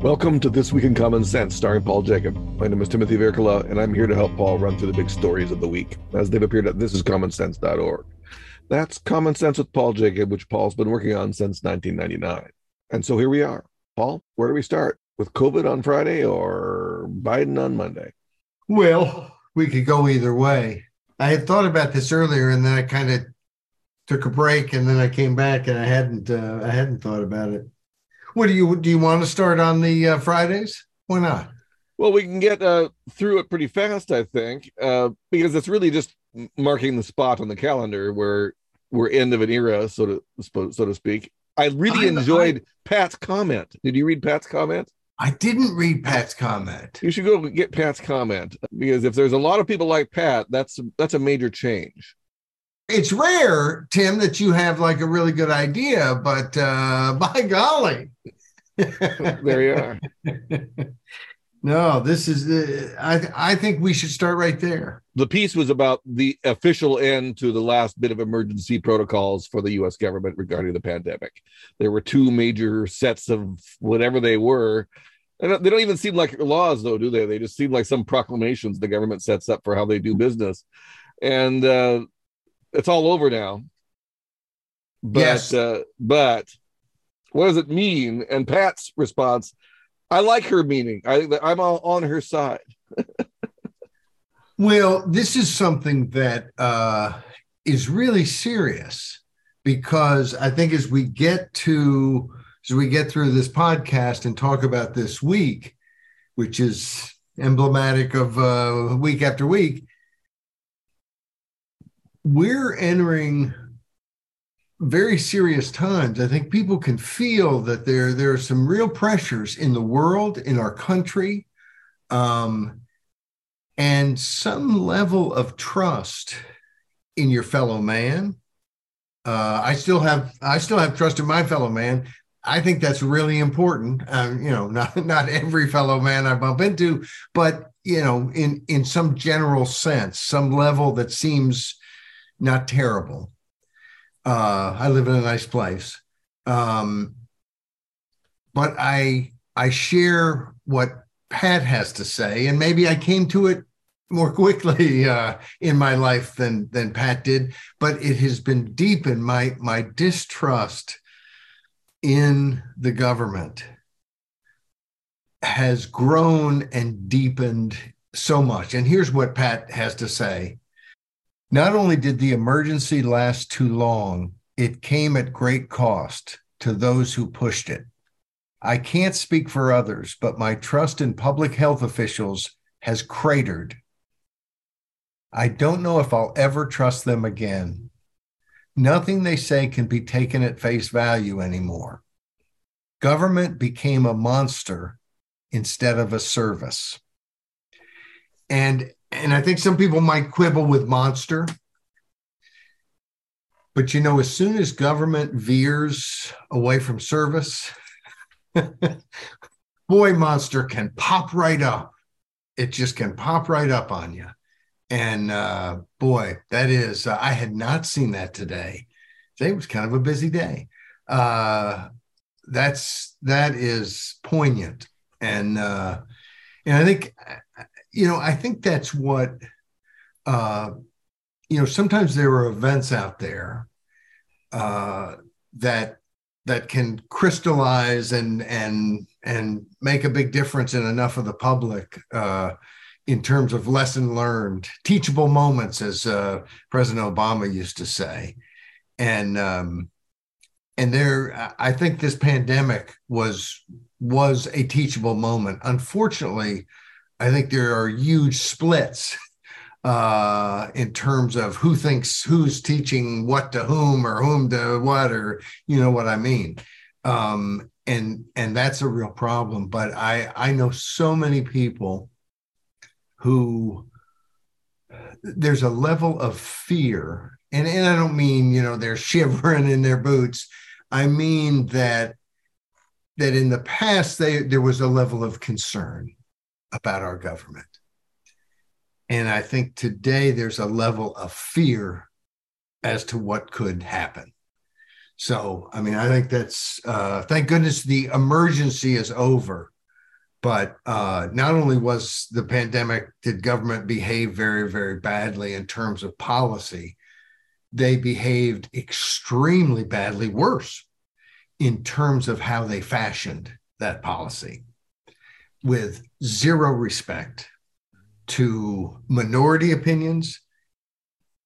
Welcome to This Week in Common Sense, starring Paul Jacob. My name is Timothy Virkkala, and I'm here to help Paul run through the big stories of the week as they've appeared at thisiscommonsense.org. That's Common Sense with Paul Jacob, which Paul's been working on since 1999. And so here we are. Paul, where do we start? With COVID on Friday or Biden on Monday? Well, we could go either way. I had thought about this earlier, and then I kind of took a break, and then I came back, and I hadn't uh, I hadn't thought about it. What do you do? You want to start on the uh, Fridays? Why not? Well, we can get uh, through it pretty fast, I think, uh, because it's really just marking the spot on the calendar where we're end of an era, so to so to speak. I really I, enjoyed I, Pat's comment. Did you read Pat's comment? I didn't read Pat's comment. You should go get Pat's comment because if there's a lot of people like Pat, that's that's a major change it's rare, Tim, that you have like a really good idea, but uh, by golly. there you are. no, this is, uh, I, I think we should start right there. The piece was about the official end to the last bit of emergency protocols for the US government regarding the pandemic. There were two major sets of whatever they were. And they don't even seem like laws, though, do they? They just seem like some proclamations the government sets up for how they do business. And uh, it's all over now. But yes. uh, but what does it mean? And Pat's response, I like her meaning. I I'm all on her side. well, this is something that uh, is really serious because I think as we get to as we get through this podcast and talk about this week, which is emblematic of uh, week after week, we're entering very serious times. I think people can feel that there, there are some real pressures in the world, in our country, um, and some level of trust in your fellow man. Uh, I still have I still have trust in my fellow man. I think that's really important. Um, you know, not not every fellow man I bump into, but you know, in in some general sense, some level that seems not terrible. Uh, I live in a nice place. Um, but I I share what Pat has to say, and maybe I came to it more quickly uh, in my life than than Pat did. But it has been deepened my my distrust in the government has grown and deepened so much. And here's what Pat has to say not only did the emergency last too long, it came at great cost to those who pushed it. I can't speak for others, but my trust in public health officials has cratered. I don't know if I'll ever trust them again. Nothing they say can be taken at face value anymore. Government became a monster instead of a service. And and I think some people might quibble with monster. But you know, as soon as government veers away from service, boy, monster can pop right up. It just can pop right up on you. And uh, boy, that is, uh, I had not seen that today. Today was kind of a busy day. Uh, that's that is poignant, and uh, and I think you know, I think that's what, uh, you know, sometimes there are events out there uh, that that can crystallize and and and make a big difference in enough of the public uh, in terms of lesson learned, teachable moments, as uh, President Obama used to say, and um, and there, I think this pandemic was was a teachable moment. Unfortunately, I think there are huge splits uh, in terms of who thinks who's teaching what to whom or whom to what, or you know what I mean. Um, and and that's a real problem. But I I know so many people who there's a level of fear, and and I don't mean you know they're shivering in their boots. I mean that that in the past they there was a level of concern about our government. And I think today there's a level of fear as to what could happen. So, I mean, I think that's, uh, thank goodness the emergency is over. But uh, not only was the pandemic, did government behave very, very badly in terms of policy, they behaved extremely badly worse in terms of how they fashioned that policy with zero respect to minority opinions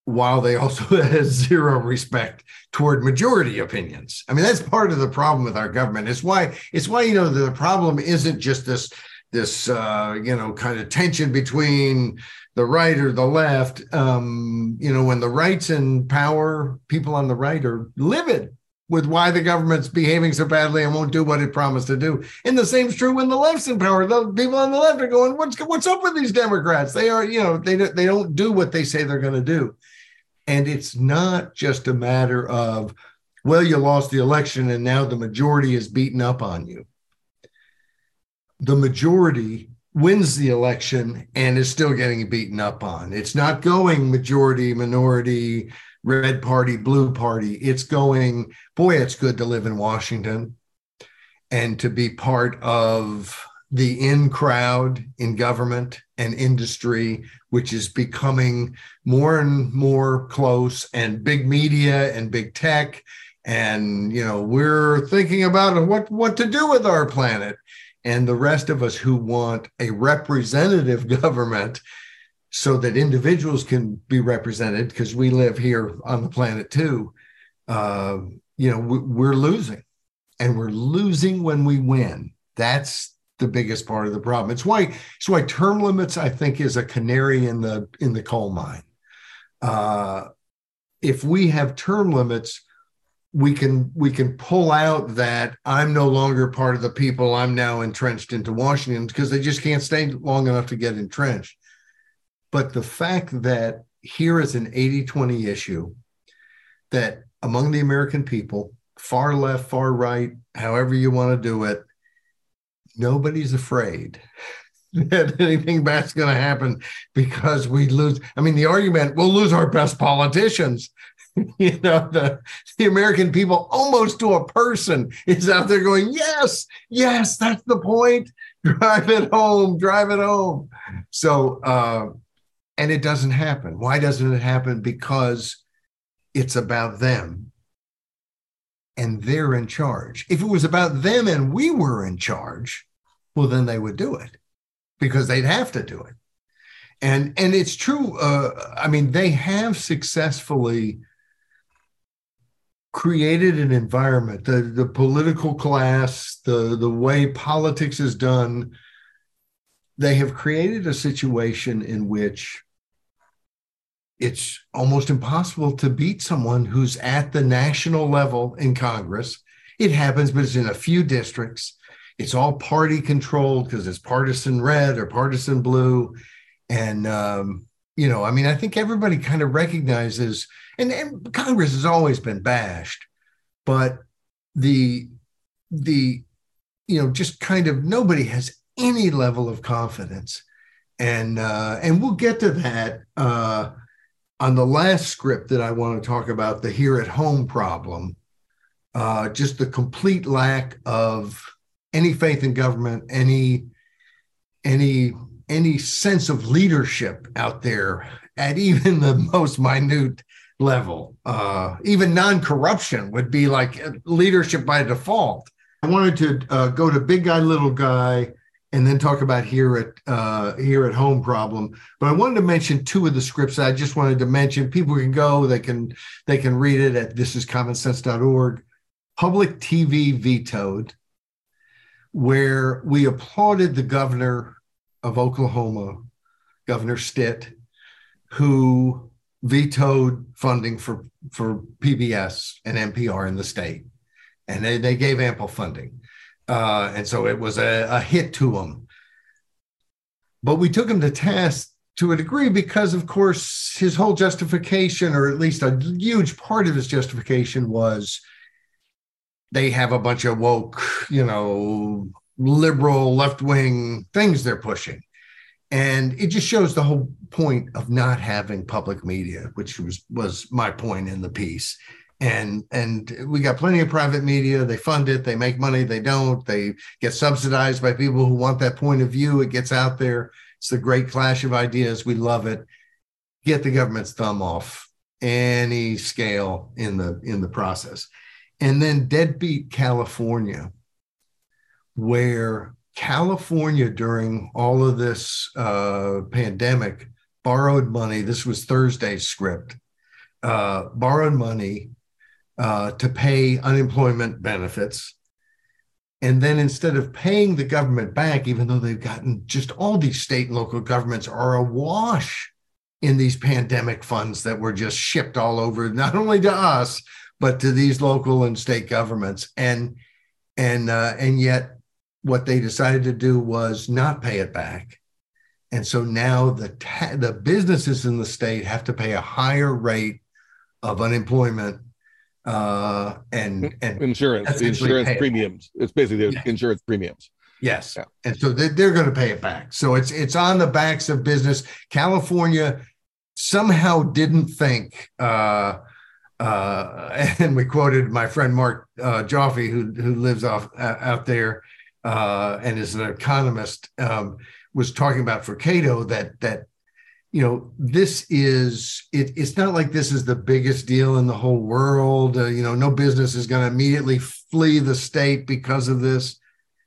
while they also had zero respect toward majority opinions. I mean, that's part of the problem with our government. It's why it's why you know the problem isn't just this this uh, you know kind of tension between the right or the left. Um, you know, when the right's in power, people on the right are livid with why the government's behaving so badly and won't do what it promised to do. And the same's true when the left's in power. The people on the left are going, "What's what's up with these Democrats? They are, you know, they they don't do what they say they're going to do." And it's not just a matter of, well, you lost the election and now the majority is beaten up on you. The majority wins the election and is still getting beaten up on. It's not going majority, minority, red party, blue party. It's going, boy, it's good to live in Washington and to be part of the in crowd in government and industry, which is becoming more and more close, and big media and big tech. And you know, we're thinking about what what to do with our planet. And the rest of us who want a representative government so that individuals can be represented, because we live here on the planet too, uh, you know, we're losing. And we're losing when we win. That's the biggest part of the problem. It's why it's why term limits I think is a canary in the in the coal mine. Uh, if we have term limits, we can we can pull out that I'm no longer part of the people. I'm now entrenched into Washington because they just can't stay long enough to get entrenched. But the fact that here is an 80-20 issue that among the American people, far left, far right, however you want to do it, nobody's afraid that anything bad's going to happen because we lose. I mean, the argument we'll lose our best politicians. you know, the, the American people almost to a person is out there going, Yes, yes, that's the point. Drive it home, drive it home. So, uh, and it doesn't happen. Why doesn't it happen? Because it's about them and they're in charge. If it was about them and we were in charge, well, then they would do it because they'd have to do it. And and it's true. Uh, I mean, they have successfully created an environment. The the political class, the the way politics is done. They have created a situation in which it's almost impossible to beat someone who's at the national level in Congress. It happens, but it's in a few districts. It's all party controlled because it's partisan red or partisan blue. And, um, you know, I mean, I think everybody kind of recognizes, and, and Congress has always been bashed, but the, the, you know, just kind of nobody has any level of confidence. And, uh, and we'll get to that, uh, on the last script that I want to talk about, the here at home problem, uh, just the complete lack of any faith in government, any any any sense of leadership out there at even the most minute level. Uh, even non-corruption would be like leadership by default. I wanted to uh, go to big guy, little guy, and then talk about here at uh, here at home problem. But I wanted to mention two of the scripts I just wanted to mention. People can go, they can they can read it at thisiscommonsense.org. Public TV vetoed, where we applauded the governor of Oklahoma, Governor Stitt, who vetoed funding for for PBS and NPR in the state, and they, they gave ample funding. Uh, and so it was a, a hit to him. But we took him to task to a degree because, of course, his whole justification, or at least a huge part of his justification, was they have a bunch of woke, you know, liberal left wing things they're pushing. And it just shows the whole point of not having public media, which was was my point in the piece. And and we got plenty of private media. They fund it. They make money. They don't. They get subsidized by people who want that point of view. It gets out there. It's the great clash of ideas. We love it. Get the government's thumb off any scale in the in the process. And then deadbeat california where california during all of this uh, pandemic borrowed money. This was thursday's script. Uh, borrowed money uh, to pay unemployment benefits. And then instead of paying the government back, even though they've gotten just all these state and local governments are awash in these pandemic funds that were just shipped all over, not only to us, but to these local and state governments. And and uh, and yet what they decided to do was not pay it back. And so now the ta- the businesses in the state have to pay a higher rate of unemployment uh, and and insurance insurance premiums. It. It's basically yeah. insurance premiums. Yes, yeah. and so they're, they're going to pay it back. So it's it's on the backs of business. California somehow didn't think. Uh, uh, and we quoted my friend Marc uh, Joffe, who who lives off uh, out there uh, and is an economist, um, was talking about for Cato that that you know this is it, it's not like this is the biggest deal in the whole world. Uh, you know no business is going to immediately flee the state because of this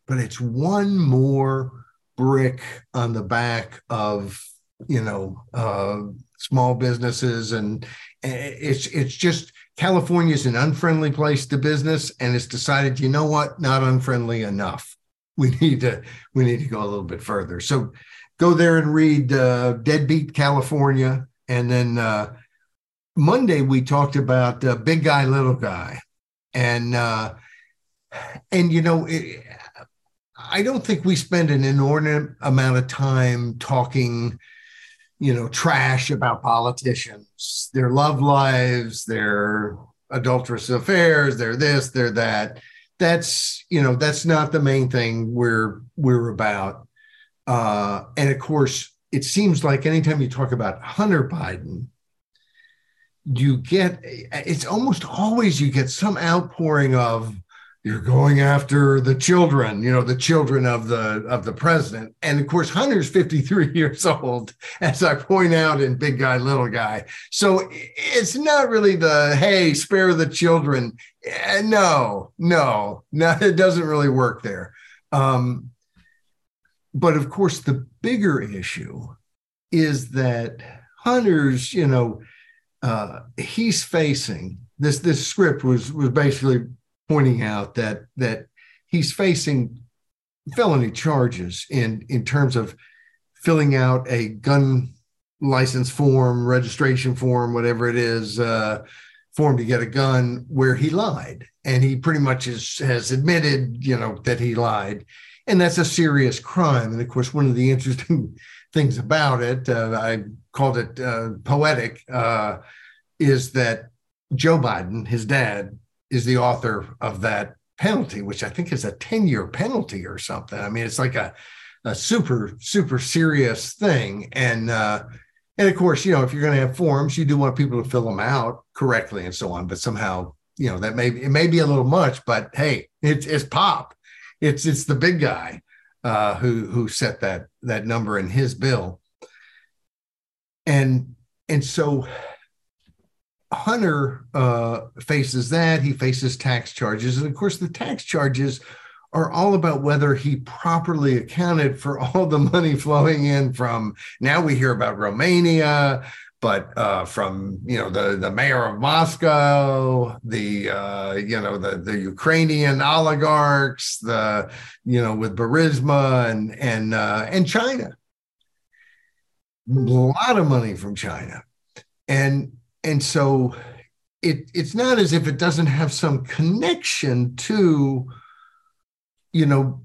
but it's one more brick on the back of you know uh, small businesses and it's it's just California is an unfriendly place to business and it's decided you know what not unfriendly enough. We need to we need to go a little bit further. So go there and read uh, Deadbeat California. And then uh, Monday we talked about uh, Big Guy, Little Guy. And, uh, and you know, it, I don't think we spend an inordinate amount of time talking, you know, trash about politicians, their love lives, their adulterous affairs, their this, their that. That's, you know, that's not the main thing we're we're about uh, and of course, it seems like anytime you talk about Hunter Biden, you get it's almost always you get some outpouring of you're going after the children you know the children of the of the president. And of course hunter's 53 years old as i point out in big guy little guy. So it's not really the hey spare the children. Eh, no no no it doesn't really work there. Um but of course, the bigger issue is that Hunter's, you know, uh, he's facing this. This script was was basically pointing out that that he's facing felony charges in in terms of filling out a gun license form, registration form, whatever it is, uh, form to get a gun, where he lied, and he pretty much is, has admitted, you know, that he lied and that's a serious crime. And of course, one of the interesting things about it, uh, I called it uh, poetic, uh, is that Joe Biden, his dad, is the author of that penalty, which I think is a 10 year penalty or something. I mean, it's like a, a super, super serious thing. And, uh, and of course, you know, if you're going to have forms, you do want people to fill them out correctly and so on. But somehow, you know, that may it may be a little much, but hey, it's it's pop it's it's the big guy uh, who who set that that number in his bill, and and so Hunter uh, faces that. He faces tax charges, and of course, the tax charges are all about whether he properly accounted for all the money flowing in from. Now we hear about Romania, but uh, from you know the the mayor of Moscow, the uh, you know the the Ukrainian oligarchs, the you know with Burisma and and uh, and China, a lot of money from China, and and so it it's not as if it doesn't have some connection to you know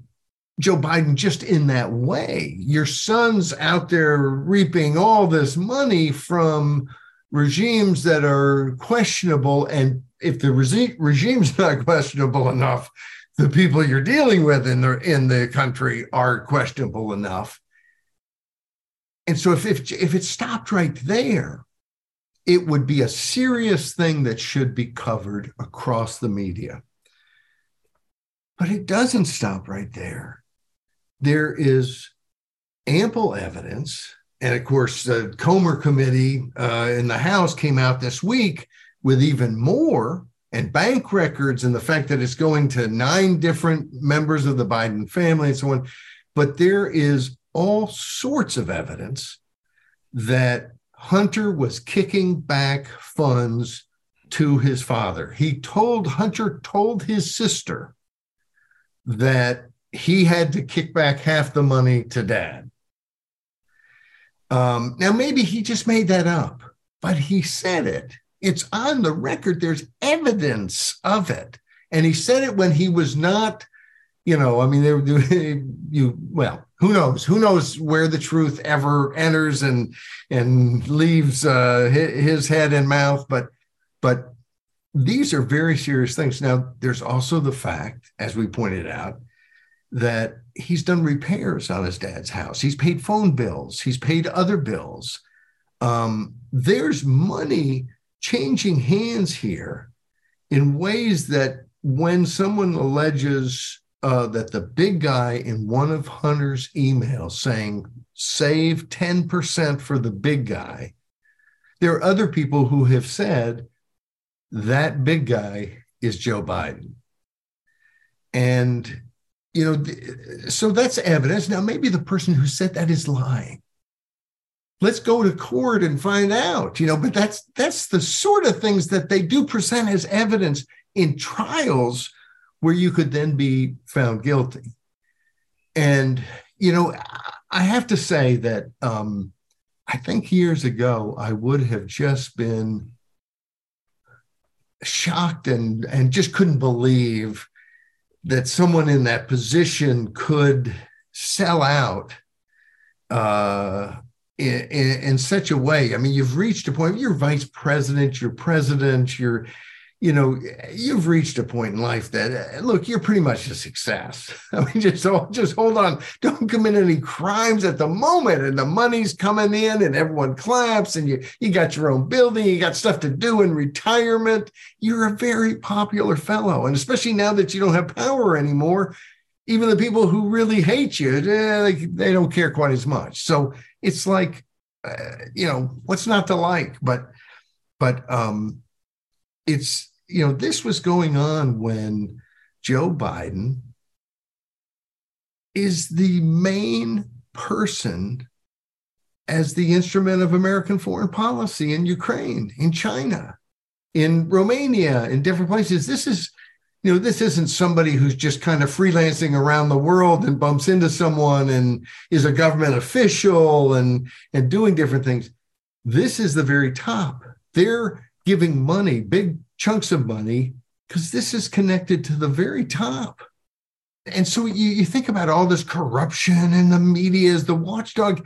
Joe Biden just in that way. Your son's out there reaping all this money from regimes that are questionable. And if the regi- regime's not questionable enough, the people you're dealing with in the in the country are questionable enough. And so if if, if it stopped right there, it would be a serious thing that should be covered across the media. But it doesn't stop right there. There is ample evidence. And of course, the Comer committee uh, in the House came out this week with even more and bank records and the fact that it's going to nine different members of the Biden family and so on. But there is all sorts of evidence that Hunter was kicking back funds to his father. He told Hunter told his sister that he had to kick back half the money to dad. Um, now, maybe he just made that up, but he said it. It's on the record. There's evidence of it. And he said it when he was not, you know, I mean, they, were you, well, who knows? Who knows where the truth ever enters and and leaves uh, his head and mouth? But but these are very serious things. Now, there's also the fact, as we pointed out, that he's done repairs on his dad's house. He's paid phone bills. He's paid other bills. Um, there's money changing hands here in ways that when someone alleges uh, that the big guy in one of Hunter's emails saying, save 10% for the big guy, there are other people who have said that big guy is Joe Biden. And, you know, so that's evidence. Now, maybe the person who said that is lying. Let's go to court and find out, you know, but that's that's the sort of things that they do present as evidence in trials where you could then be found guilty. And, you know, I have to say that um, I think years ago, I would have just been shocked and, and just couldn't believe that someone in that position could sell out uh, in, in, in, such a way. I mean, you've reached a point, you're vice president, you're president, you're you know, you've reached a point in life that uh, look, you're pretty much a success. I mean, just just hold on, don't commit any crimes at the moment, and the money's coming in, and everyone claps, and you you got your own building, you got stuff to do in retirement. You're a very popular fellow, and especially now that you don't have power anymore, even the people who really hate you, they, they don't care quite as much. So it's like, uh, you know, what's not to like? But but um, it's you know, this was going on when Joe Biden is the main person as the instrument of American foreign policy in Ukraine, in China, in Romania, in different places. This is, you know, this isn't somebody who's just kind of freelancing around the world and bumps into someone and is a government official and and doing different things. This is the very top. They're giving money, big chunks of money, because this is connected to the very top. And so you, you think about all this corruption and the media is the watchdog.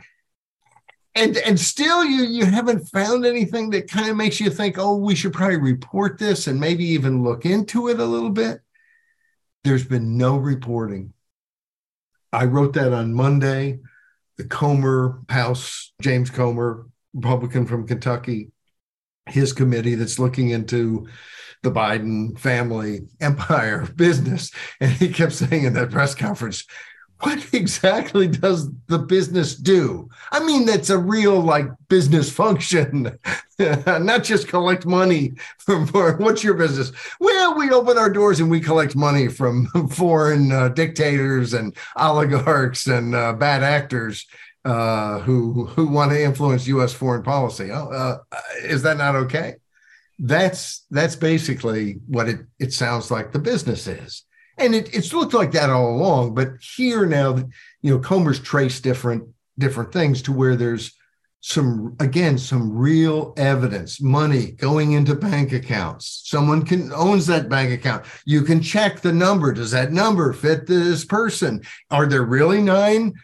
And, and still you you haven't found anything that kind of makes you think, oh, we should probably report this and maybe even look into it a little bit. There's been no reporting. I wrote that on Monday. The Comer House, James Comer, Republican from Kentucky, his committee that's looking into the Biden family empire business. And he kept saying in that press conference, what exactly does the business do? I mean, that's a real like business function, not just collect money from for what's your business? Well, we open our doors and we collect money from foreign uh, dictators and oligarchs and uh, bad actors uh, who who want to influence U.S. foreign policy. Oh, uh, is that not okay? That's that's basically what it it sounds like the business is, and it, it's looked like that all along. But here now, you know, Comer's traced different different things to where there's some again some real evidence money going into bank accounts someone can owns that bank account you can check the number does that number fit this person are there really nine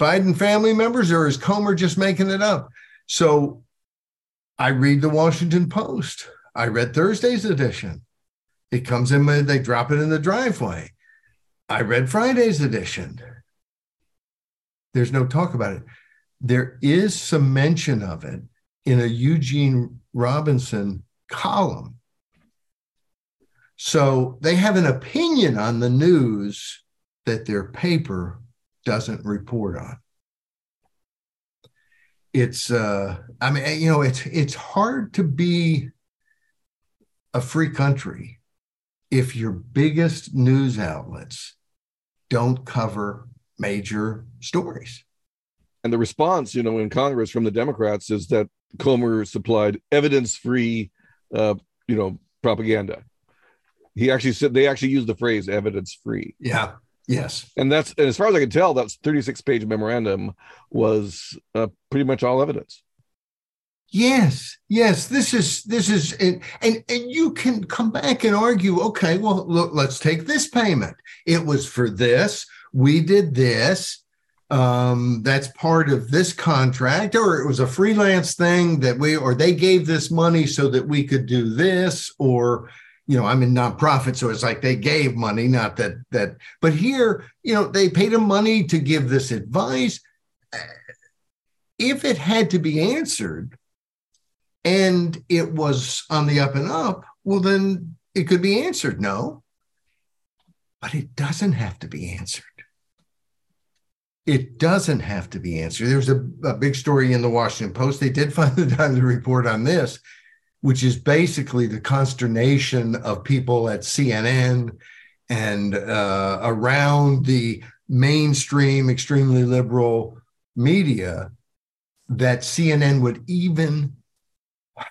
Biden family members, or is Comer just making it up? So I read the Washington Post. I read Thursday's edition. It comes in, they drop it in the driveway. I read Friday's edition. There's no talk about it. There is some mention of it in a Eugene Robinson column. So they have an opinion on the news that their paper doesn't report on. It's uh I mean you know it's it's hard to be a free country if your biggest news outlets don't cover major stories. And the response, you know, in Congress from the Democrats is that Comer supplied evidence-free, uh, you know, propaganda. He actually said they actually used the phrase "evidence-free." Yeah. Yes. And that's and as far as I can tell, that's 36-page memorandum was uh, pretty much all evidence. Yes, yes. This is this is and, and and you can come back and argue. Okay, well, look, let's take this payment. It was for this. We did this. Um, that's part of this contract, or it was a freelance thing that we or they gave this money so that we could do this, or you know, I'm in nonprofit, so it's like they gave money, not that that. But here, you know, they paid him money to give this advice. Eh, if it had to be answered and it was on the up and up, well, then it could be answered no. But it doesn't have to be answered. It doesn't have to be answered. There's a, a big story in the Washington Post. They did find the time to report on this, which is basically the consternation of people at CNN and uh, around the mainstream, extremely liberal media that CNN would even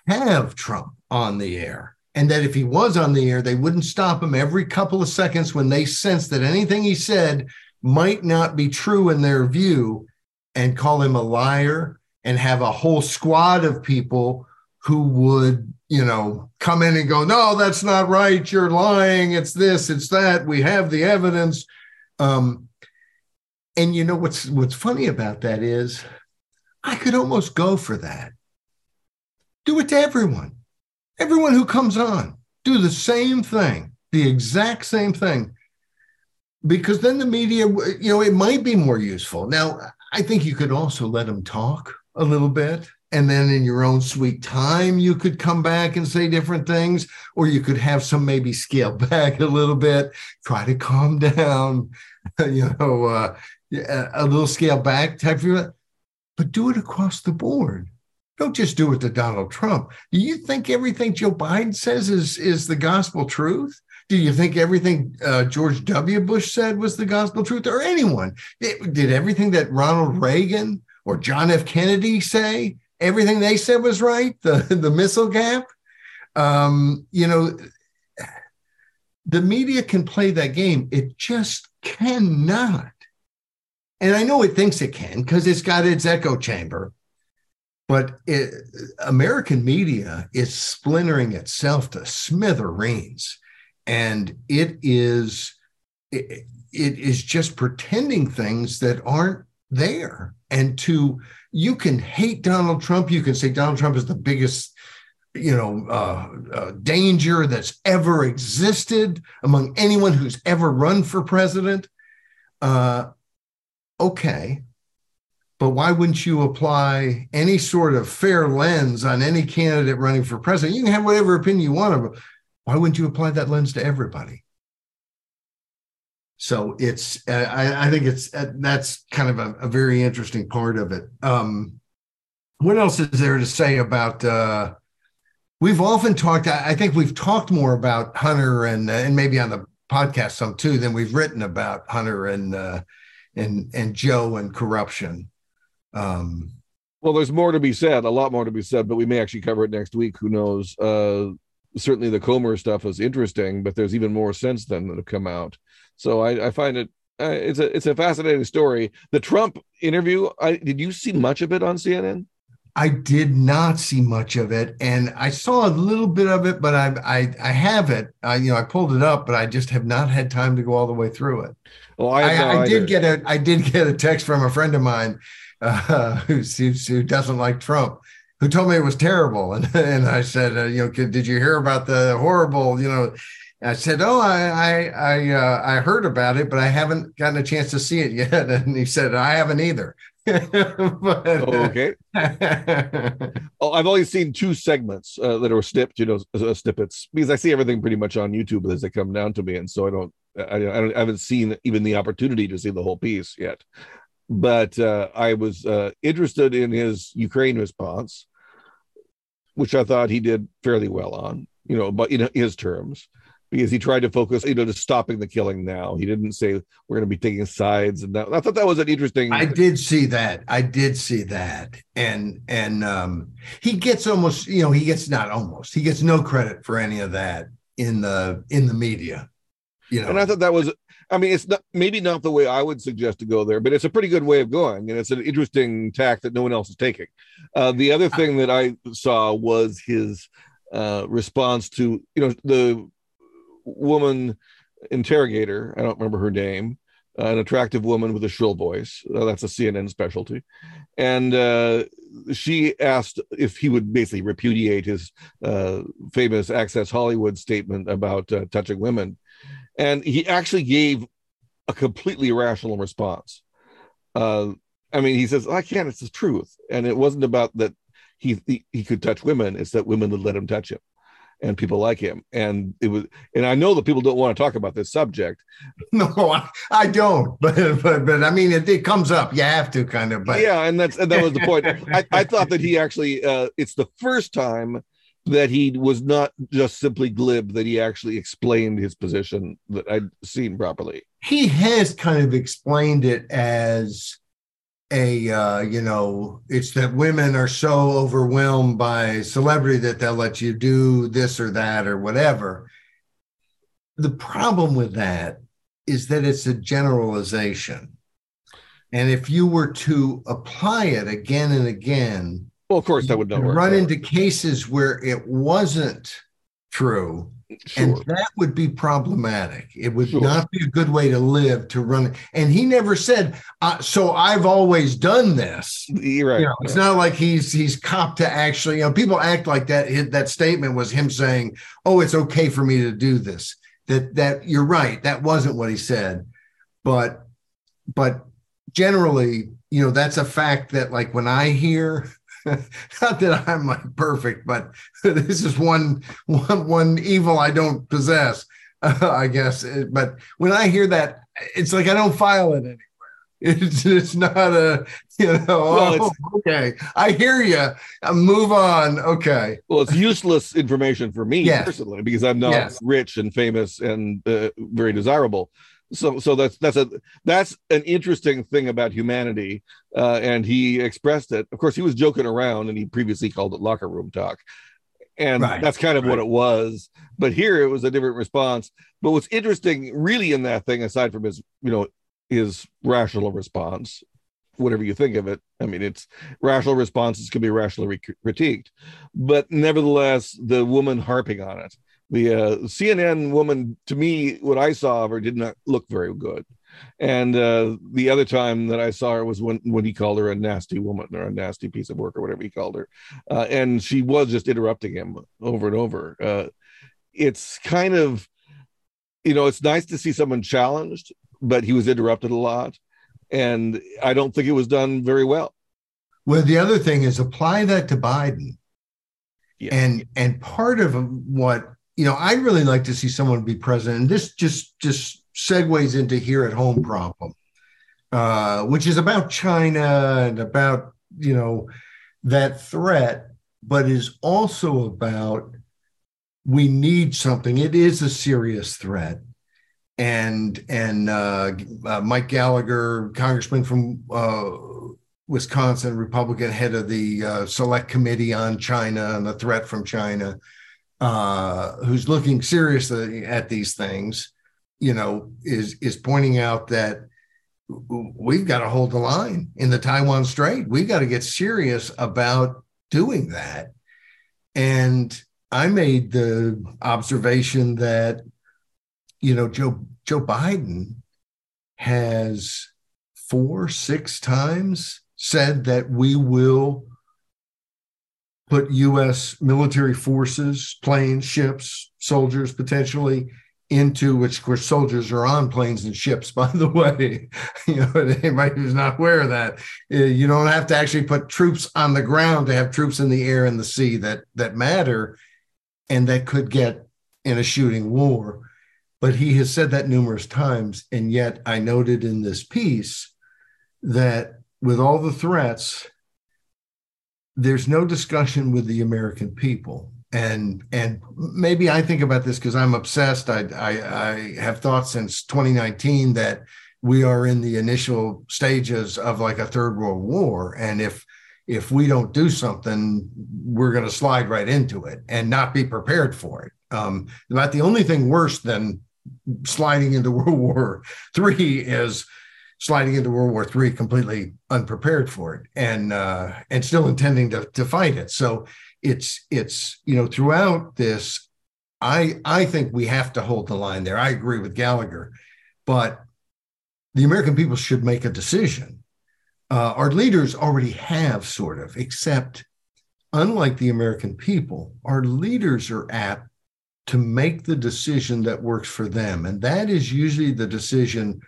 have Trump on the air. And that if he was on the air, they wouldn't stop him every couple of seconds when they sensed that anything he said might not be true in their view and call him a liar and have a whole squad of people who would, you know, come in and go, no, that's not right. You're lying. It's this, it's that. We have the evidence. Um, and you know what's what's funny about that is I could almost go for that do it to everyone. Everyone who comes on, do the same thing, the exact same thing. Because then the media, you know, it might be more useful. Now, I think you could also let them talk a little bit. And then in your own sweet time, you could come back and say different things, or you could have some maybe scale back a little bit, try to calm down, you know, uh, a little scale back type of, but do it across the board. Don't just do it to Donald Trump. Do you think everything Joe Biden says is, is the gospel truth? Do you think everything uh, George W. Bush said was the gospel truth or anyone? Did, did everything that Ronald Reagan or John F. Kennedy say, everything they said was right? The, the missile gap? Um, you know, the media can play that game. It just cannot. And I know it thinks it can because it's got its echo chamber but it, American media is splintering itself to smithereens, and it is it, it is just pretending things that aren't there. And to you can hate Donald Trump, you can say Donald Trump is the biggest you know uh, uh, danger that's ever existed among anyone who's ever run for president. Uh, okay, but why wouldn't you apply any sort of fair lens on any candidate running for president? You can have whatever opinion you want of, why wouldn't you apply that lens to everybody? So it's, I, I, think it's uh, that's kind of a, a, very interesting part of it. Um, what else is there to say about? Uh, we've often talked. I think we've talked more about Hunter and uh, and maybe on the podcast some too than we've written about Hunter and uh, and and Joe and corruption. Um, well, there's more to be said, a lot more to be said, but we may actually cover it next week. Who knows? Uh, certainly the Comer stuff is interesting, but there's even more since then that have come out. So I, I find it uh, it's a it's a fascinating story. The Trump interview, I did you see much of it on CNN? I did not see much of it, and I saw a little bit of it, but I I, I have it. I, you know, I pulled it up, but I just have not had time to go all the way through it. Well, I, I, I did get a I did get a text from a friend of mine uh, who, who doesn't like Trump, who told me it was terrible. And, and I said, uh, you know, did you hear about the horrible, you know, I said, "Oh, I I I, uh, I heard about it, but I haven't gotten a chance to see it yet." And he said, "I haven't either." but, okay. oh, I've only seen two segments uh, that are snipped, you know, uh, snippets, because I see everything pretty much on YouTube as they come down to me, and so I don't, I, I, don't, I haven't seen even the opportunity to see the whole piece yet. But uh, I was uh, interested in his Ukraine response, which I thought he did fairly well on, you know, but in his terms because he tried to focus, you know, to stopping the killing now. He didn't say we're going to be taking sides, and that, I thought that was an interesting. I did see that. I did see that, and and um, he gets almost, you know, he gets not almost, he gets no credit for any of that in the in the media. You know, and I thought that was. I mean, it's not maybe not the way I would suggest to go there, but it's a pretty good way of going, and it's an interesting tack that no one else is taking. Uh, the other thing that I saw was his uh, response to you know the woman interrogator. I don't remember her name. Uh, an attractive woman with a shrill voice. Uh, that's a CNN specialty. And uh, she asked if he would basically repudiate his uh, famous Access Hollywood statement about uh, touching women. And he actually gave a completely rational response. Uh, I mean, he says, I can't, it's the truth. And it wasn't about that he, he, he could touch women, it's that women would let him touch him and people like him. And it was, and I know that people don't want to talk about this subject. No, I, don't. But, but but I mean, it, it comes up. You have to kind of. But yeah, and that's and that was the point. I, I thought that he actually, uh, it's the first time that he was not just simply glib; that he actually explained his position that I'd seen properly. He has kind of explained it as a uh, you know it's that women are so overwhelmed by celebrity that they'll let you do this or that or whatever. The problem with that is that it's a generalization. And if you were to apply it again and again well of course that would not work run into cases where it wasn't true Sure. And that would be problematic. It would sure. not be a good way to live to run. And he never said, uh, "So I've always done this." You're right. You know, it's not like he's he's copped to actually. You know, people act like that. That statement was him saying, "Oh, it's okay for me to do this." That that you're right. That wasn't what he said, but but generally, you know, that's a fact that like when I hear not that I'm like perfect, but this is one one one evil I don't possess, uh, I guess. But when I hear that, it's like I don't file it anywhere. It's it's not a you know. Well, oh, okay, I hear you. Uh, move on. Okay. Well, it's useless information for me yes. personally because I'm not yes. rich and famous and uh, very desirable so so that's that's a that's an interesting thing about humanity uh, and he expressed it. Of course he was joking around and he previously called it locker room talk. And right, that's kind of right. what it was. But here it was a different response. But what's interesting really in that thing aside from his you know his rational response whatever you think of it i mean it's rational responses can be rationally critiqued. But nevertheless the woman harping on it the uh, CNN woman, to me, what I saw of her did not look very good. And uh, the other time that I saw her was when, when he called her a nasty woman or a nasty piece of work or whatever he called her. Uh, and she was just interrupting him over and over. Uh, it's kind of, you know, it's nice to see someone challenged, but he was interrupted a lot. And I don't think it was done very well. Well, the other thing is apply that to Biden. Yeah. And and part of what you know, I'd really like to see someone be president. And this just just segues into here at home problem, uh, which is about China and about you know that threat, but is also about we need something. It is a serious threat. And and uh, uh, Mike Gallagher, congressman from uh, Wisconsin, Republican head of the uh, Select Committee on China and the threat from China, uh, who's looking seriously at these things, you know, is is pointing out that we've got to hold the line in the Taiwan Strait. We've got to get serious about doing that. And I made the observation that, you know, Joe Joe Biden has four, six times said that we will put U.S. military forces, planes, ships, soldiers potentially into which, of course, soldiers are on planes and ships. By the way, you know, anybody who's not aware of that, uh, you don't have to actually put troops on the ground to have troops in the air and the sea that that matter and that could get in a shooting war but he has said that numerous times and yet i noted in this piece that with all the threats there's no discussion with the american people and and maybe I think about this because I'm obsessed. I, I, I have thought since 2019 that we are in the initial stages of like a third world war, and if if we don't do something, we're going to slide right into it and not be prepared for it. Um, about the only thing worse than sliding into World War Three is sliding into World War Three completely unprepared for it and uh, and still intending to to fight it. So it's it's you know throughout this i i think we have to hold the line there. I agree with gallagher but the american people should make a decision. Uh, our leaders already have sort of except unlike the american people our leaders are apt to make the decision that works for them. And that is usually the decision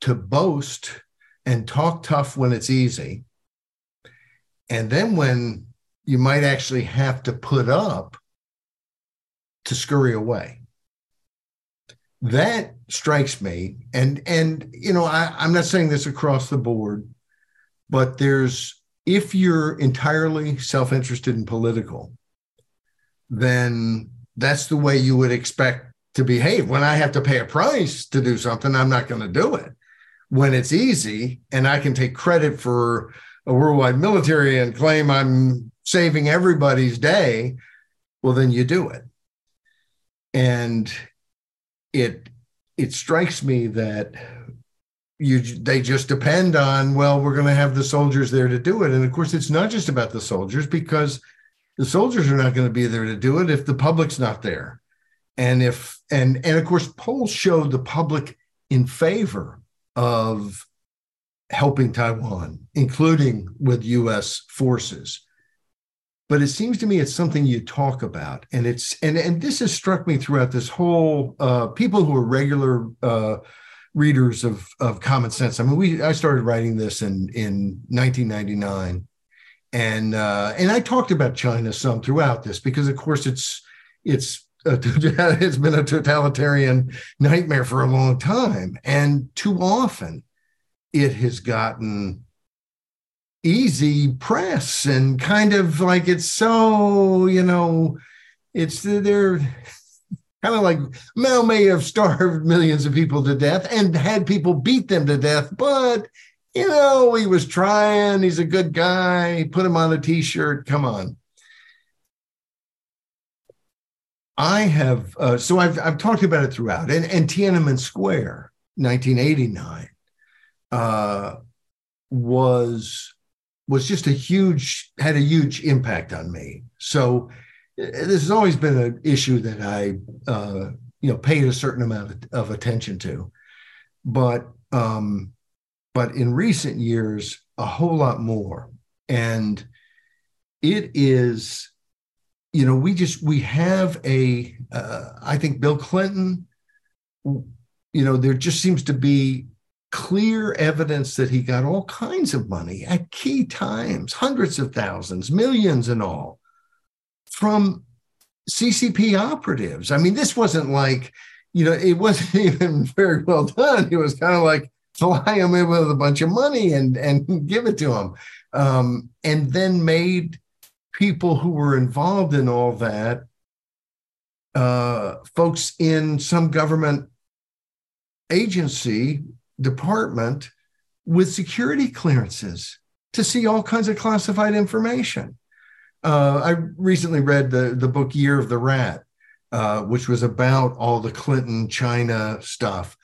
to boast and talk tough when it's easy and then when you might actually have to put up to scurry away. That strikes me, and and you know I, I'm not saying this across the board, but there's if you're entirely self-interested and political, then that's the way you would expect to behave. When I have to pay a price to do something, I'm not going to do it. When it's easy and I can take credit for a worldwide military and claim I'm saving everybody's day, well, then you do it. And it it strikes me that you they just depend on well we're going to have the soldiers there to do it and of course it's not just about the soldiers because the soldiers are not going to be there to do it if the public's not there and if and and of course polls showed the public in favor of helping taiwan including with us forces. But it seems to me it's something you talk about and it's and and this has struck me throughout this whole uh, people who are regular uh, readers of of common sense. I mean we i started writing this in in 1999 and uh, and i talked about china some throughout this because of course it's it's it's been a totalitarian nightmare for a long time and too often it has gotten easy press and kind of like it's so you know it's they're kind of like Mao may have starved millions of people to death and had people beat them to death, but you know he was trying. He's a good guy. Put him on a t-shirt. Come on. I have uh, so I've I've talked about it throughout, and and Tiananmen Square, 1989, uh, was was just a huge had a huge impact on me. So eh, this has always been an issue that I uh, you know paid a certain amount of, of attention to, but um, but in recent years a whole lot more, and it is you know we just we have a uh, I think Bill Clinton you know there just seems to be clear evidence that he got all kinds of money at key times, hundreds of thousands, millions and all, from CCP operatives. I mean, this wasn't like, you know, it wasn't even very well done. It was kind of like fly him in with a bunch of money and and give it to him, um, and then made people who were involved in all that uh, folks in some government agency department with security clearances to see all kinds of classified information. Uh, I recently read the, the book Year of the Rat, uh, which was about all the Clinton China stuff.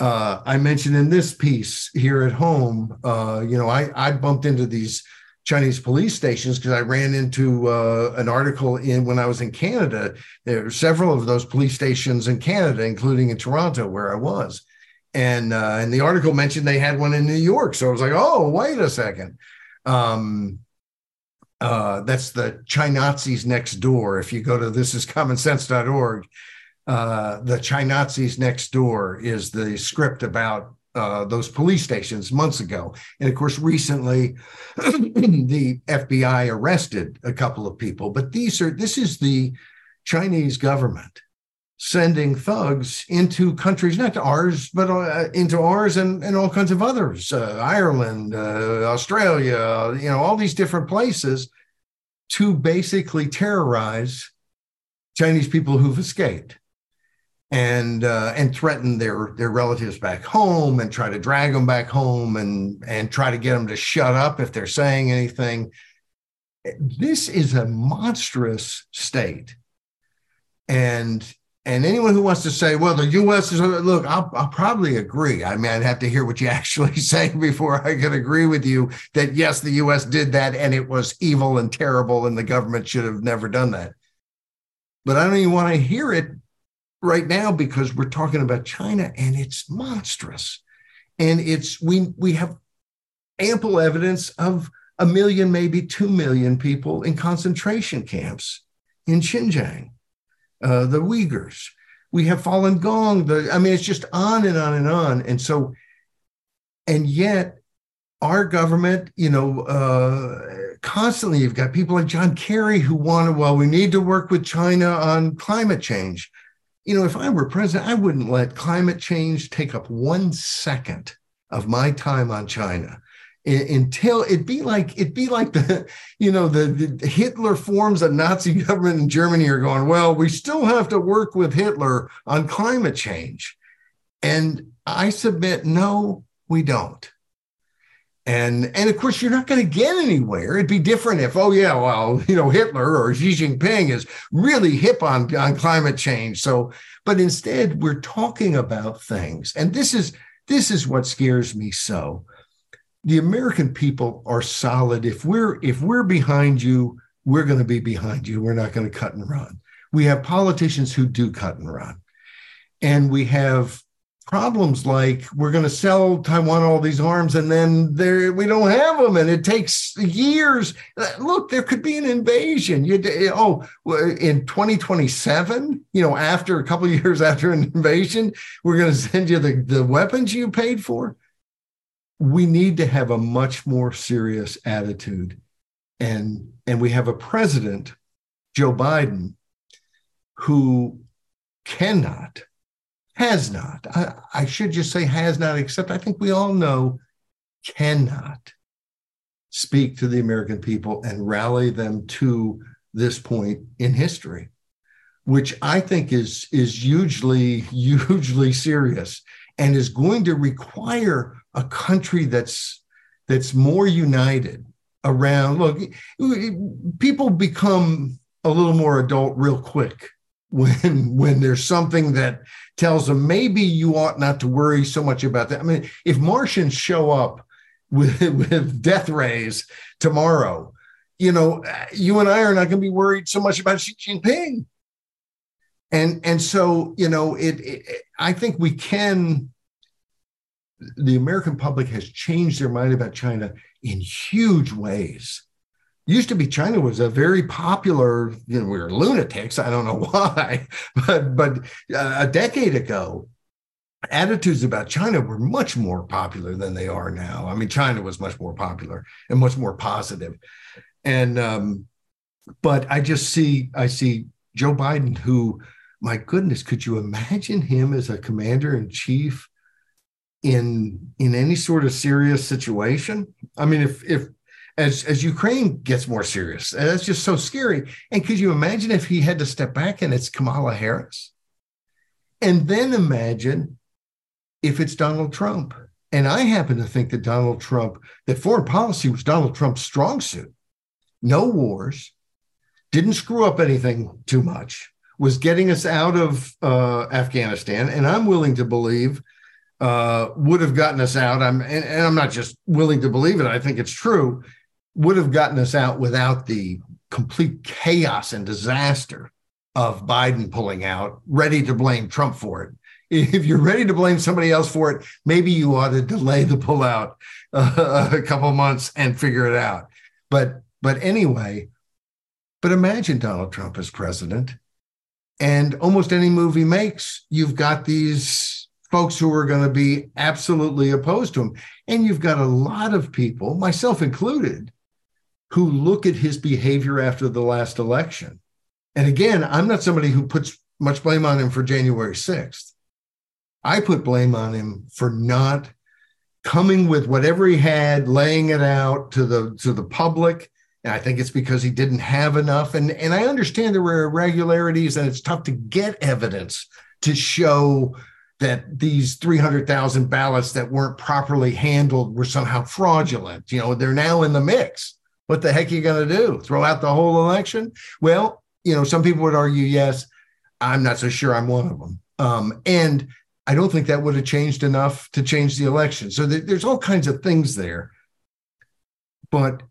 Uh, I mentioned in this piece here at home, uh, you know, I, I bumped into these Chinese police stations because I ran into uh, an article in when I was in Canada. There are several of those police stations in Canada, including in Toronto, where I was and uh, and the article mentioned they had one in New York. So I was like, oh, wait a second. Um, uh, that's the Chinazis next door. If you go to thisiscommonsense.org, uh, the Chinazis next door is the script about uh, those police stations months ago. And of course, recently the FBI arrested a couple of people. But these are this is the Chinese government sending thugs into countries, not to ours, but uh, into ours and, and all kinds of others, uh, Ireland, uh, Australia, you know, all these different places to basically terrorize Chinese people who've escaped and uh, and threaten their their relatives back home and try to drag them back home and and try to get them to shut up if they're saying anything. This is a monstrous state, and and anyone who wants to say, well, the U.S. is look, I'll, I'll, probably agree. I mean, I'd have to hear what you actually say before I could agree with you that yes, the U.S. did that and it was evil and terrible, and the government should have never done that. But I don't even want to hear it right now because we're talking about China and it's monstrous, and it's we we have ample evidence of a million, maybe two million people in concentration camps in Xinjiang uh, the Uyghurs. We have Falun Gong. The, I mean, it's just on and on and on. And so, and yet, our government, you know, uh, constantly you've got people like John Kerry who want to, well, we need to work with China on climate change. You know, if I were president, I wouldn't let climate change take up one second of my time on China until it'd be like it'd be like the you know the, the, Hitler forms a Nazi government in Germany are going well we still have to work with Hitler on climate change. And I submit no we don't and and of course you're not going to get anywhere it'd be different if oh yeah well you know Hitler or Xi Jinping is really hip on on climate change so but instead we're talking about things and this is this is what scares me so the American people are solid. If we're if we're behind you, we're going to be behind you. We're not going to cut and run. We have politicians who do cut and run. And we have problems like we're going to sell Taiwan all these arms and then there we don't have them and it takes years. Look, there could be an invasion. You eh, oh, in 2027, you know, after a couple years after an invasion, we're going to send you the, the weapons you paid for we need to have a much more serious attitude and and we have a president joe biden who cannot has not. I, I, should just say has not except i think we all know cannot speak to the american people and rally them to this point in history which i think is is hugely hugely serious and is going to require a country that's that's more united around look people become a little more adult real quick when when there's something that tells them maybe you ought not to worry so much about that i mean if martians show up with with death rays tomorrow you know you and i are not going to be worried so much about xi jinping and and so you know it, it i think we can the American public has changed their mind about China in huge ways. Used to be China was a very popular, you know, we were lunatics. I don't know why, but but uh, a decade ago, attitudes about China were much more popular than they are now. I mean, China was much more popular and much more positive. And um, but I just see I see Joe Biden, who, my goodness, could you imagine him as a commander in chief in in any sort of serious situation. I mean, if if as as Ukraine gets more serious, that's just so scary. And could you imagine if he had to step back and it's Kamala Harris? And then imagine if it's Donald Trump. And I happen to think that Donald Trump, that foreign policy was Donald Trump's strong suit. No wars, didn't screw up anything too much, was getting us out of uh, Afghanistan. And I'm willing to believe uh, would have gotten us out. I'm and, and I'm not just willing to believe it. I think it's true. Would have gotten us out without the complete chaos and disaster of Biden pulling out, ready to blame Trump for it. If you're ready to blame somebody else for it, maybe you ought to delay the pullout uh, a couple months and figure it out. But but anyway, but imagine Donald Trump as president, and almost any move he makes, you've got these folks who are going to be absolutely opposed to him. And you've got a lot of people, myself included, who look at his behavior after the last election. And again, I'm not somebody who puts much blame on him for January 6th. I put blame on him for not coming with whatever he had, laying it out to the to the public. And I think it's because he didn't have enough. And, and I understand there were irregularities and it's tough to get evidence to show that these 300,000 ballots that weren't properly handled were somehow fraudulent. You know, they're now in the mix. What the heck are you going to do? Throw out the whole election? Well, you know, some people would argue, yes. I'm not so sure I'm one of them. Um, and I don't think that would have changed enough to change the election. So th- there's all kinds of things there. But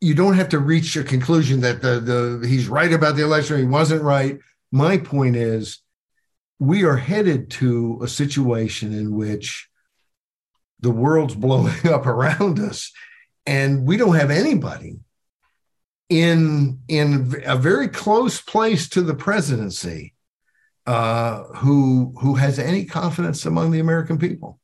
you don't have to reach a conclusion that the, the he's right about the election, he wasn't right. My point is we are headed to a situation in which the world's blowing up around us and we don't have anybody in in a very close place to the presidency uh, who who has any confidence among the American people.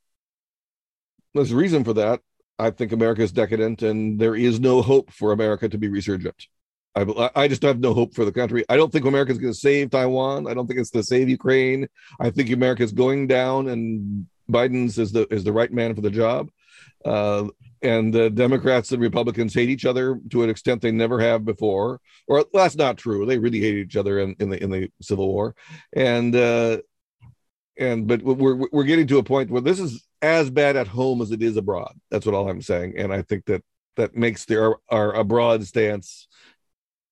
There's a reason for that. I think America is decadent, and there is no hope for America to be resurgent. I, I just have no hope for the country. I don't think America is going to save Taiwan. I don't think it's going to save Ukraine. I think America is going down, and Biden's is the is the right man for the job. Uh, and the Democrats and Republicans hate each other to an extent they never have before. Or well, that's not true. They really hate each other in, in the in the Civil War, and uh, and but we're we're getting to a point where this is as bad at home as it is abroad. That's what all I'm saying, and I think that that makes their our abroad stance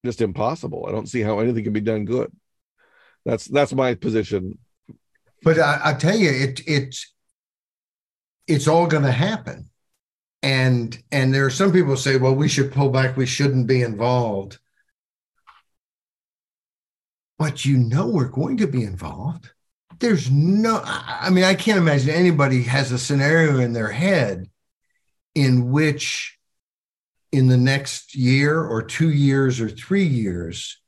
just impossible. I don't see how anything can be done good. That's that's my position. But I, I tell you, it it's it's all going to happen, and and there are some people say, well, we should pull back. We shouldn't be involved. But you know, we're going to be involved. There's no. I mean, I can't imagine anybody has a scenario in their head in which in the next year or two years or three years,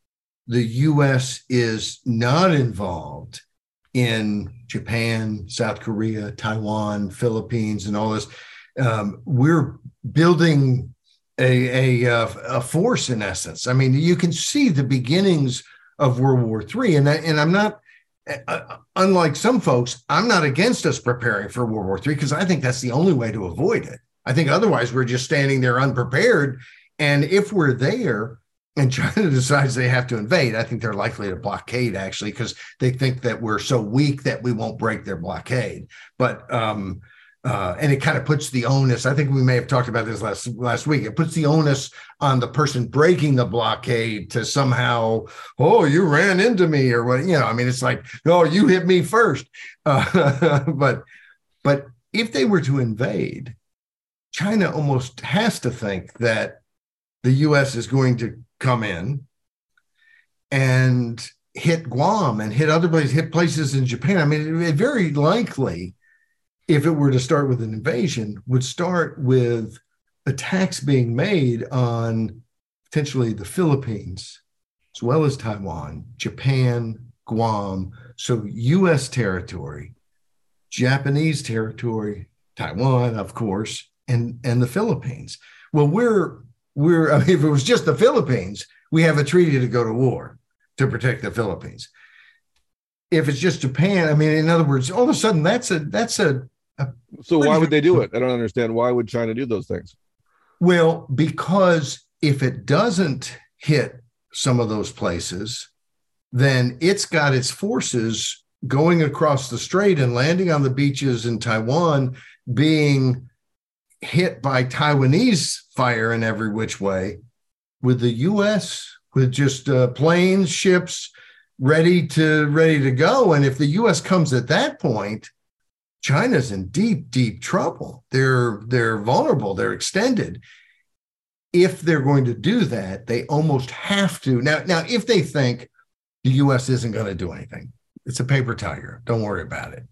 the US is not involved in Japan, South Korea, Taiwan, Philippines, and all this. Um, we're building a, a, uh, a, force in essence. I mean, you can see the beginnings of World War III. And, I, and I'm not, uh, uh, unlike some folks, I'm not against us preparing for World War III because I think that's the only way to avoid it. I think otherwise we're just standing there unprepared. And if we're there and China decides they have to invade, I think they're likely to blockade actually because they think that we're so weak that we won't break their blockade. But um, uh, and it kind of puts the onus. I think we may have talked about this last last week. It puts the onus on the person breaking the blockade to somehow, oh, you ran into me or what? You know, I mean, it's like, oh, you hit me first. Uh, but but if they were to invade, China almost has to think that the US is going to come in and hit Guam and hit other places, hit places in Japan. I mean, it, it very likely, if it were to start with an invasion, would start with attacks being made on potentially the Philippines, as well as Taiwan, Japan, Guam. So US territory, Japanese territory, Taiwan, of course, and and the Philippines. Well, we're we're I mean, if it was just the Philippines, we have a treaty to go to war to protect the Philippines. If it's just Japan, I mean, in other words, all of a sudden that's a that's a, a so why would they do it? I don't understand. Why would China do those things? Well, because if it doesn't hit some of those places, then it's got its forces going across the strait and landing on the beaches in Taiwan, being hit by Taiwanese fire in every which way, with the U.S. with just uh, planes, ships ready to ready to go. And if the U.S. comes at that point, China's in deep, deep trouble. They're they're vulnerable. They're extended. If they're going to do that, they almost have to now. Now, if they think the U.S. isn't going to do anything, it's a paper tiger. Don't worry about it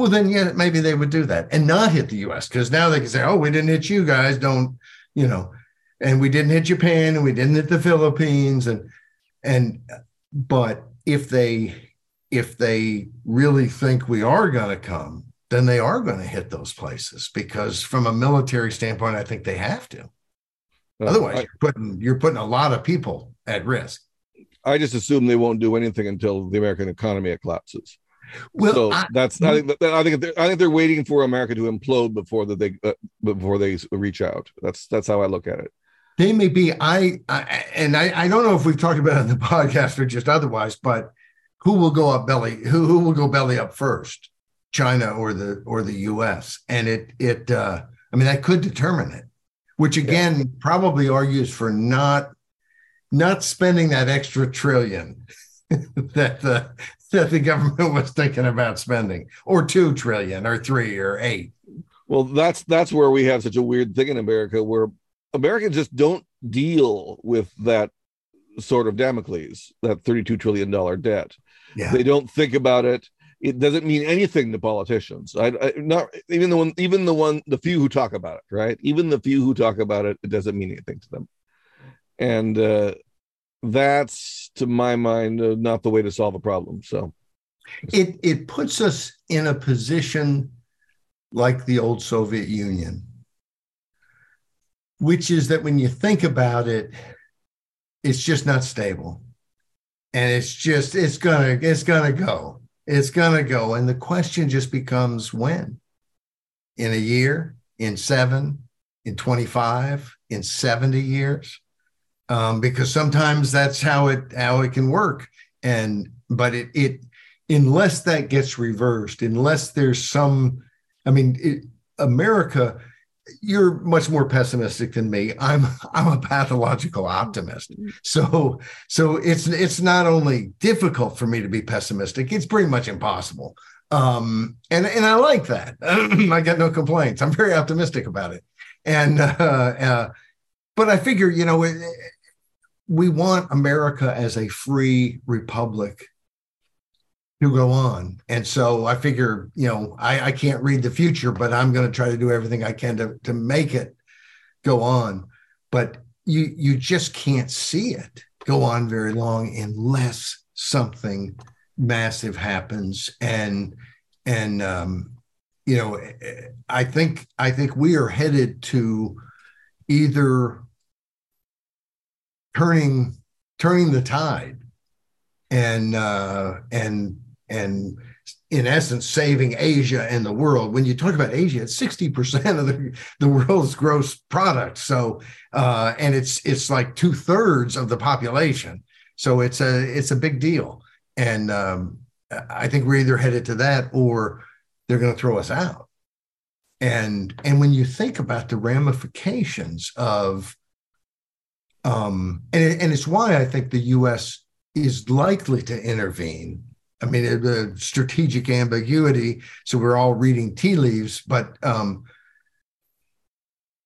well, then yeah, maybe they would do that and not hit the U.S. because now they can say, "Oh, we didn't hit you guys. Don't you know?" And we didn't hit Japan and we didn't hit the Philippines and and but if they if they really think we are going to come, then they are going to hit those places because from a military standpoint, I think they have to. Uh, Otherwise, I, you're putting you're putting a lot of people at risk. I just assume they won't do anything until the American economy collapses. Well, so I, that's I think I think I think they're waiting for America to implode before that they uh, before they reach out. That's that's how I look at it. They may be. I, I and I, I don't know if we've talked about it in the podcast or just otherwise, but who will go up belly? Who who will go belly up first? China or the or the U.S. And it it uh, I mean that could determine it, which again yeah. probably argues for not not spending that extra trillion that the that the government was thinking about spending, or two trillion, or three, or eight. Well, that's that's where we have such a weird thing in America, where Americans just don't deal with that sort of Damocles, that thirty-two trillion dollar debt. Yeah. They don't think about it. It doesn't mean anything to politicians. I, I not even the one, even the one, the few who talk about it, right? Even the few who talk about it, it doesn't mean anything to them. And uh, that's to my mind uh, not the way to solve a problem so. It it puts us in a position like the old soviet union which is that when you think about it it's just not stable. And it's just it's gonna it's gonna go. It's gonna go. And the question just becomes when? In a year? In seven? In 25 in 70 years um, because sometimes that's how it how it can work. And but it it unless that gets reversed, unless there's some, I mean, it, America, you're much more pessimistic than me. I'm I'm a pathological optimist. So so it's it's not only difficult for me to be pessimistic, it's pretty much impossible. Um, and and I like that. I got no complaints. I'm very optimistic about it. And uh, uh, but I figure, you know, it, we want America as a free republic to go on. And so I figure, you know, I, I can't read the future, but I'm going to try to do everything I can to, to make it go on. But you you just can't see it go on very long unless something massive happens. And and um, you know, I think I think we are headed to either turning turning the tide and uh, and and in essence saving Asia and the world. When you talk about Asia, it's sixty percent of the, the world's gross product. So uh, and it's it's like two thirds of the population. So it's a it's a big deal. And um, I think we're either headed to that or they're going to throw us out. And and when you think about the ramifications of um, and, and it's why I think the U.S. is likely to intervene. I mean, the strategic ambiguity. So we're all reading tea leaves, but um,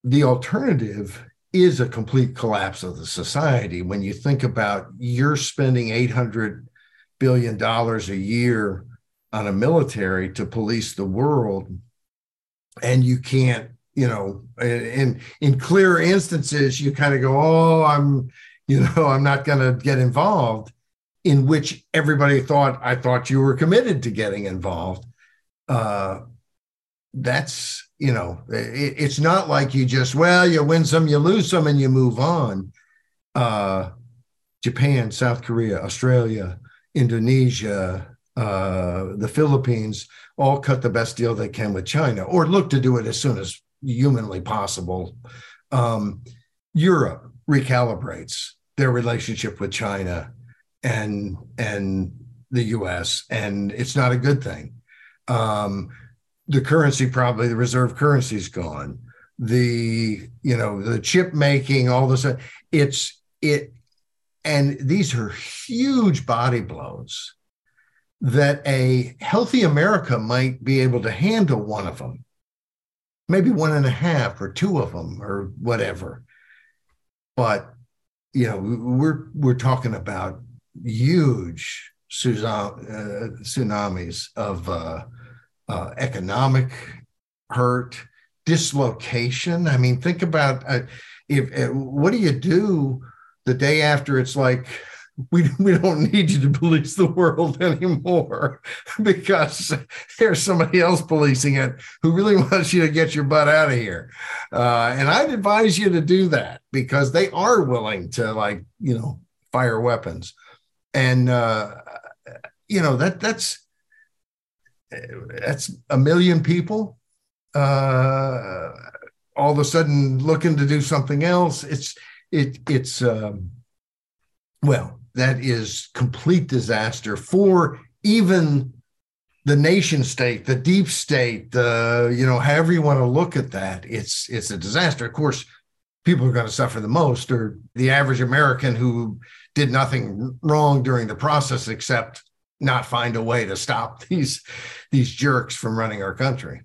the alternative is a complete collapse of the society. When you think about you're spending eight hundred billion dollars a year on a military to police the world, and you can't you know, in in clear instances, you kind of go, "Oh, I'm, you know, I'm not going to get involved." In which everybody thought I thought you were committed to getting involved. Uh, that's you know, it, it's not like you just well, you win some, you lose some, and you move on. Uh, Japan, South Korea, Australia, Indonesia, uh, the Philippines all cut the best deal they can with China, or look to do it as soon as humanly possible. Um, Europe recalibrates their relationship with China and and the U.S. and it's not a good thing. Um, the currency probably the reserve currency is gone. The you know the chip making all this it's it and these are huge body blows that a healthy America might be able to handle one of them maybe one and a half or two of them or whatever. But you know, we're we're talking about huge tsunamis of uh, uh, economic hurt, dislocation. I mean, think about uh, if uh, what do you do the day after it's like we, we don't need you to police the world anymore because there's somebody else policing it who really wants you to get your butt out of here. Uh, and I'd advise you to do that because they are willing to, like, you know, fire weapons. And, uh, you know, that that's, that's a million people uh, all of a sudden looking to do something else. It's, it, it's, um, well, that is complete disaster for even the nation state, the deep state, the you know, however you want to look at that, it's it's a disaster. Of course, people are going to suffer the most, or the average American who did nothing wrong during the process except not find a way to stop these these jerks from running our country.